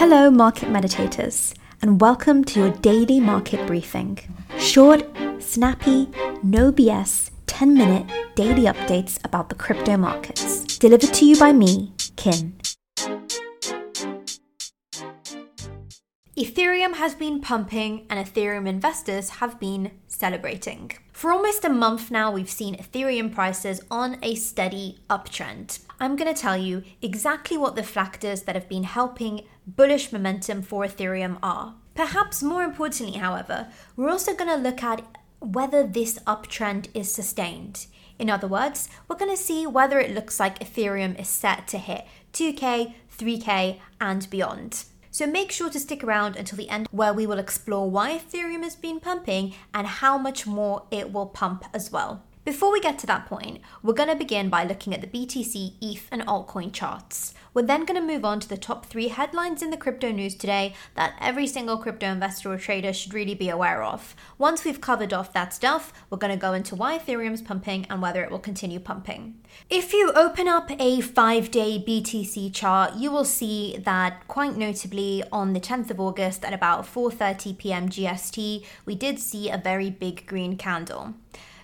Hello, market meditators, and welcome to your daily market briefing. Short, snappy, no BS, 10 minute daily updates about the crypto markets. Delivered to you by me, Kin. Ethereum has been pumping and Ethereum investors have been celebrating. For almost a month now, we've seen Ethereum prices on a steady uptrend. I'm going to tell you exactly what the factors that have been helping bullish momentum for Ethereum are. Perhaps more importantly, however, we're also going to look at whether this uptrend is sustained. In other words, we're going to see whether it looks like Ethereum is set to hit 2K, 3K, and beyond. So make sure to stick around until the end where we will explore why Ethereum has been pumping and how much more it will pump as well. Before we get to that point, we're going to begin by looking at the BTC, ETH, and altcoin charts. We're then going to move on to the top three headlines in the crypto news today that every single crypto investor or trader should really be aware of. Once we've covered off that stuff, we're going to go into why Ethereum is pumping and whether it will continue pumping. If you open up a five day BTC chart, you will see that quite notably on the 10th of August at about 4:30 p.m. GST, we did see a very big green candle.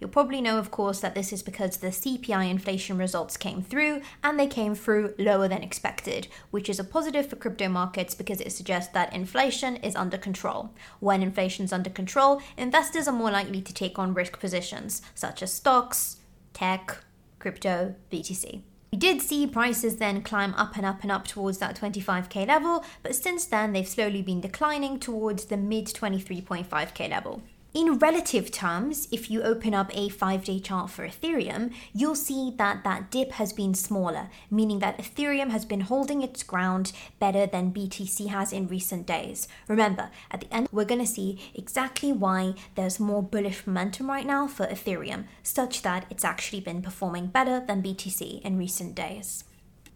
You'll probably know, of course, that this is because the CPI inflation results came through and they came through lower than expected, which is a positive for crypto markets because it suggests that inflation is under control. When inflation is under control, investors are more likely to take on risk positions, such as stocks, tech, crypto, BTC. We did see prices then climb up and up and up towards that 25k level, but since then they've slowly been declining towards the mid 23.5k level. In relative terms, if you open up a five day chart for Ethereum, you'll see that that dip has been smaller, meaning that Ethereum has been holding its ground better than BTC has in recent days. Remember, at the end, we're going to see exactly why there's more bullish momentum right now for Ethereum, such that it's actually been performing better than BTC in recent days.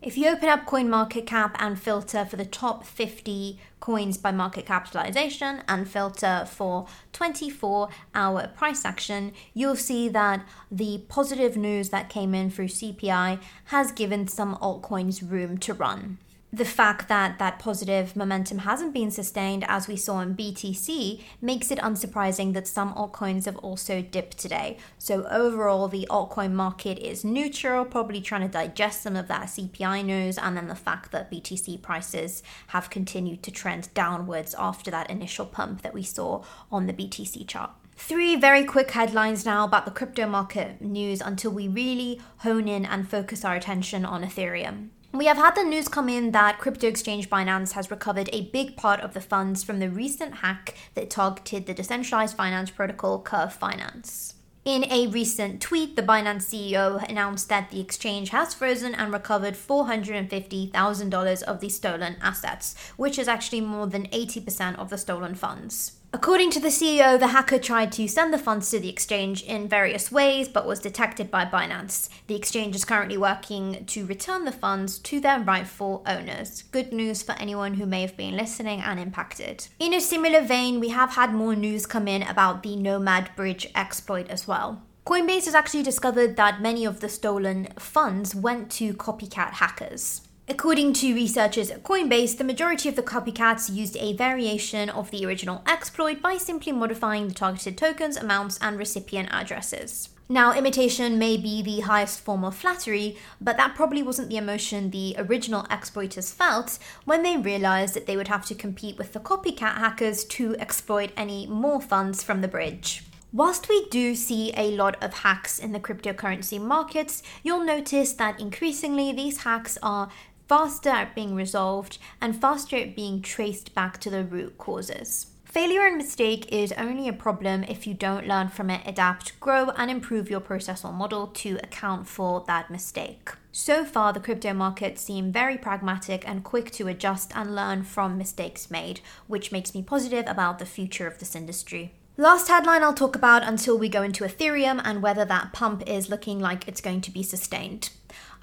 If you open up CoinMarketCap and filter for the top 50 coins by market capitalization and filter for 24 hour price action, you'll see that the positive news that came in through CPI has given some altcoins room to run the fact that that positive momentum hasn't been sustained as we saw in BTC makes it unsurprising that some altcoins have also dipped today. So overall the altcoin market is neutral, probably trying to digest some of that CPI news and then the fact that BTC prices have continued to trend downwards after that initial pump that we saw on the BTC chart. Three very quick headlines now about the crypto market news until we really hone in and focus our attention on Ethereum. We have had the news come in that crypto exchange Binance has recovered a big part of the funds from the recent hack that targeted the decentralized finance protocol Curve Finance. In a recent tweet, the Binance CEO announced that the exchange has frozen and recovered $450,000 of the stolen assets, which is actually more than 80% of the stolen funds. According to the CEO, the hacker tried to send the funds to the exchange in various ways but was detected by Binance. The exchange is currently working to return the funds to their rightful owners. Good news for anyone who may have been listening and impacted. In a similar vein, we have had more news come in about the Nomad Bridge exploit as well. Coinbase has actually discovered that many of the stolen funds went to copycat hackers. According to researchers at Coinbase, the majority of the copycats used a variation of the original exploit by simply modifying the targeted tokens, amounts, and recipient addresses. Now, imitation may be the highest form of flattery, but that probably wasn't the emotion the original exploiters felt when they realized that they would have to compete with the copycat hackers to exploit any more funds from the bridge. Whilst we do see a lot of hacks in the cryptocurrency markets, you'll notice that increasingly these hacks are faster at being resolved, and faster at being traced back to the root causes. Failure and mistake is only a problem if you don't learn from it, adapt, grow, and improve your process or model to account for that mistake. So far, the crypto markets seem very pragmatic and quick to adjust and learn from mistakes made, which makes me positive about the future of this industry. Last headline I'll talk about until we go into Ethereum and whether that pump is looking like it's going to be sustained.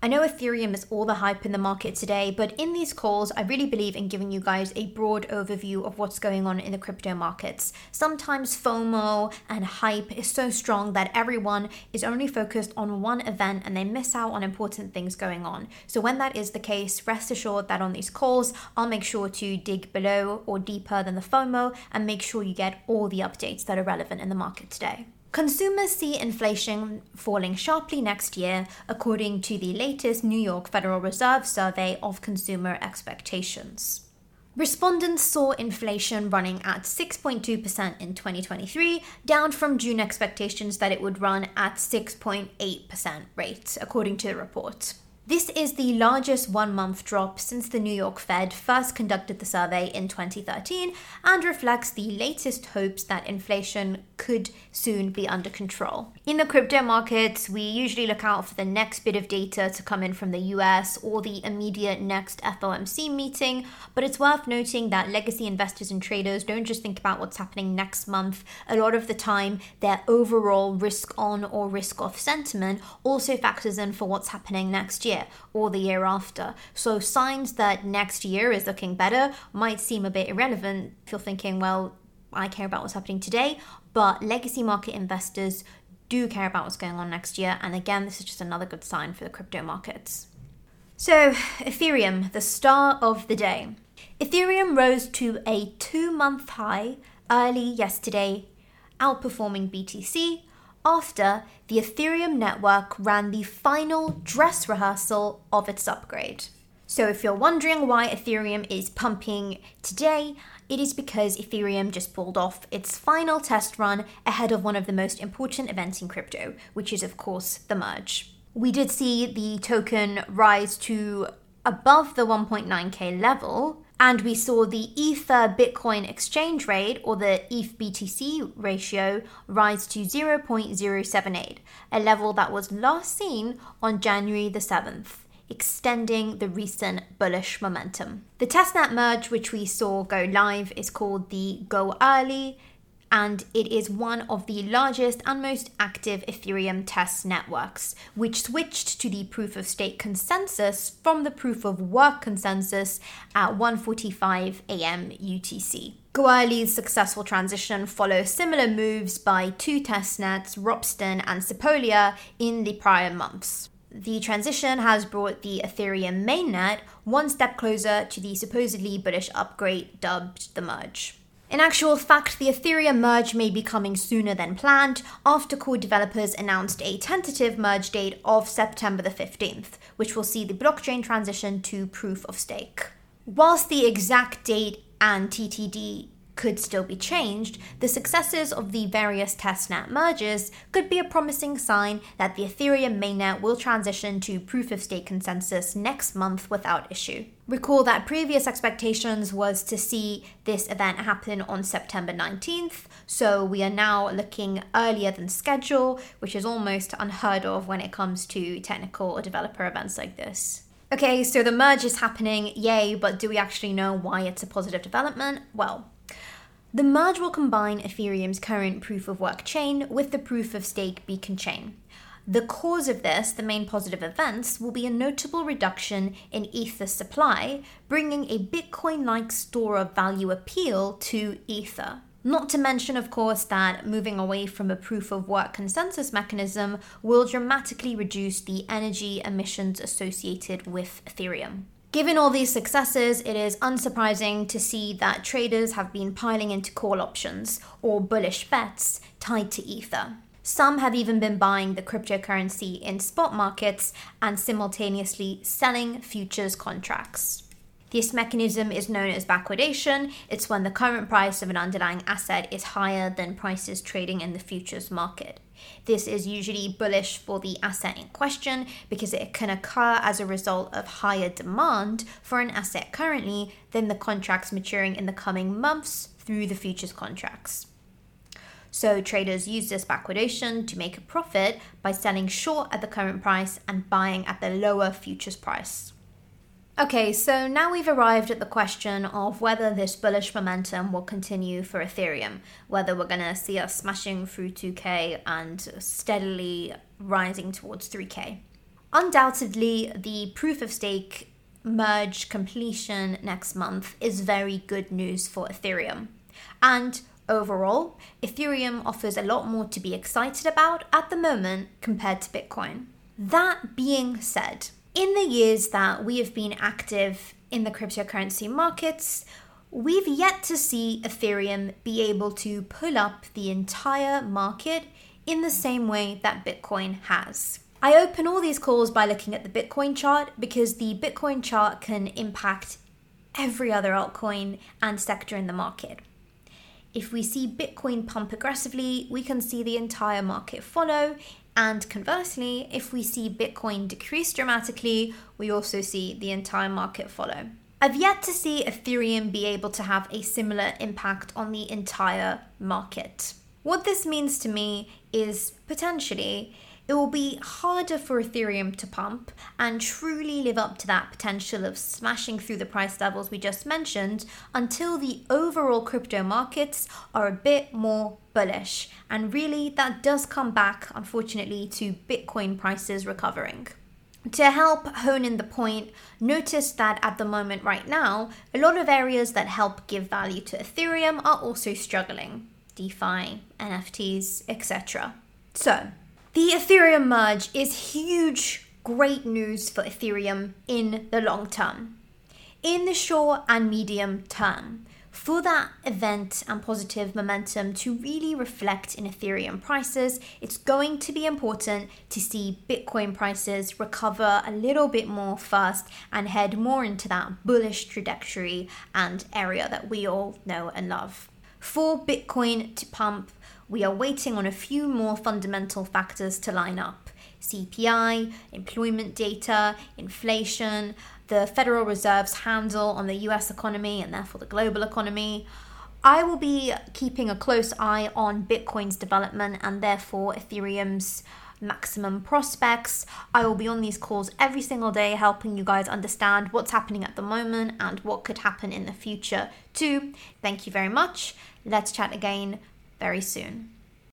I know Ethereum is all the hype in the market today, but in these calls, I really believe in giving you guys a broad overview of what's going on in the crypto markets. Sometimes FOMO and hype is so strong that everyone is only focused on one event and they miss out on important things going on. So, when that is the case, rest assured that on these calls, I'll make sure to dig below or deeper than the FOMO and make sure you get all the updates that are relevant in the market today. Consumers see inflation falling sharply next year, according to the latest New York Federal Reserve survey of consumer expectations. Respondents saw inflation running at 6.2% in 2023, down from June expectations that it would run at 6.8% rate, according to the report. This is the largest one month drop since the New York Fed first conducted the survey in 2013 and reflects the latest hopes that inflation could soon be under control. In the crypto markets, we usually look out for the next bit of data to come in from the US or the immediate next FOMC meeting, but it's worth noting that legacy investors and traders don't just think about what's happening next month. A lot of the time, their overall risk on or risk off sentiment also factors in for what's happening next year year or the year after. So signs that next year is looking better might seem a bit irrelevant if you're thinking, well, I care about what's happening today, but legacy market investors do care about what's going on next year. And again, this is just another good sign for the crypto markets. So, Ethereum, the star of the day. Ethereum rose to a two month high early yesterday, outperforming BTC after the Ethereum network ran the final dress rehearsal of its upgrade. So, if you're wondering why Ethereum is pumping today, it is because Ethereum just pulled off its final test run ahead of one of the most important events in crypto, which is, of course, the merge. We did see the token rise to above the 1.9k level, and we saw the Ether Bitcoin exchange rate or the ETH BTC ratio rise to 0.078, a level that was last seen on January the 7th, extending the recent bullish momentum. The testnet merge, which we saw go live, is called the Goerli and it is one of the largest and most active Ethereum test networks, which switched to the proof of stake consensus from the proof of work consensus at 1:45 a.m. UTC. Goerli's successful transition follows similar moves by two testnets, Ropsten and Sepolia, in the prior months. The transition has brought the Ethereum mainnet one step closer to the supposedly bullish upgrade dubbed the merge. In actual fact, the Ethereum merge may be coming sooner than planned after core developers announced a tentative merge date of September the 15th, which will see the blockchain transition to proof of stake. Whilst the exact date and TTD could still be changed, the successes of the various testnet merges could be a promising sign that the Ethereum mainnet will transition to proof of stake consensus next month without issue. Recall that previous expectations was to see this event happen on September 19th, so we are now looking earlier than schedule, which is almost unheard of when it comes to technical or developer events like this. Okay, so the merge is happening, yay, but do we actually know why it's a positive development? Well, the merge will combine Ethereum's current proof of work chain with the proof of stake beacon chain. The cause of this, the main positive events, will be a notable reduction in Ether supply, bringing a Bitcoin like store of value appeal to Ether. Not to mention, of course, that moving away from a proof of work consensus mechanism will dramatically reduce the energy emissions associated with Ethereum. Given all these successes, it is unsurprising to see that traders have been piling into call options or bullish bets tied to Ether. Some have even been buying the cryptocurrency in spot markets and simultaneously selling futures contracts. This mechanism is known as backwardation. It's when the current price of an underlying asset is higher than prices trading in the futures market. This is usually bullish for the asset in question because it can occur as a result of higher demand for an asset currently than the contracts maturing in the coming months through the futures contracts. So, traders use this backwardation to make a profit by selling short at the current price and buying at the lower futures price. Okay, so now we've arrived at the question of whether this bullish momentum will continue for Ethereum, whether we're going to see us smashing through 2K and steadily rising towards 3K. Undoubtedly, the proof of stake merge completion next month is very good news for Ethereum. And overall, Ethereum offers a lot more to be excited about at the moment compared to Bitcoin. That being said, in the years that we have been active in the cryptocurrency markets, we've yet to see Ethereum be able to pull up the entire market in the same way that Bitcoin has. I open all these calls by looking at the Bitcoin chart because the Bitcoin chart can impact every other altcoin and sector in the market. If we see Bitcoin pump aggressively, we can see the entire market follow. And conversely, if we see Bitcoin decrease dramatically, we also see the entire market follow. I've yet to see Ethereum be able to have a similar impact on the entire market. What this means to me is potentially it will be harder for Ethereum to pump and truly live up to that potential of smashing through the price levels we just mentioned until the overall crypto markets are a bit more bullish. And really, that does come back, unfortunately, to Bitcoin prices recovering. To help hone in the point, notice that at the moment, right now, a lot of areas that help give value to Ethereum are also struggling DeFi, NFTs, etc. So, the Ethereum merge is huge, great news for Ethereum in the long term. In the short and medium term, for that event and positive momentum to really reflect in Ethereum prices, it's going to be important to see Bitcoin prices recover a little bit more first and head more into that bullish trajectory and area that we all know and love. For Bitcoin to pump, we are waiting on a few more fundamental factors to line up CPI, employment data, inflation, the Federal Reserve's handle on the US economy and therefore the global economy. I will be keeping a close eye on Bitcoin's development and therefore Ethereum's maximum prospects. I will be on these calls every single day, helping you guys understand what's happening at the moment and what could happen in the future, too. Thank you very much. Let's chat again very soon.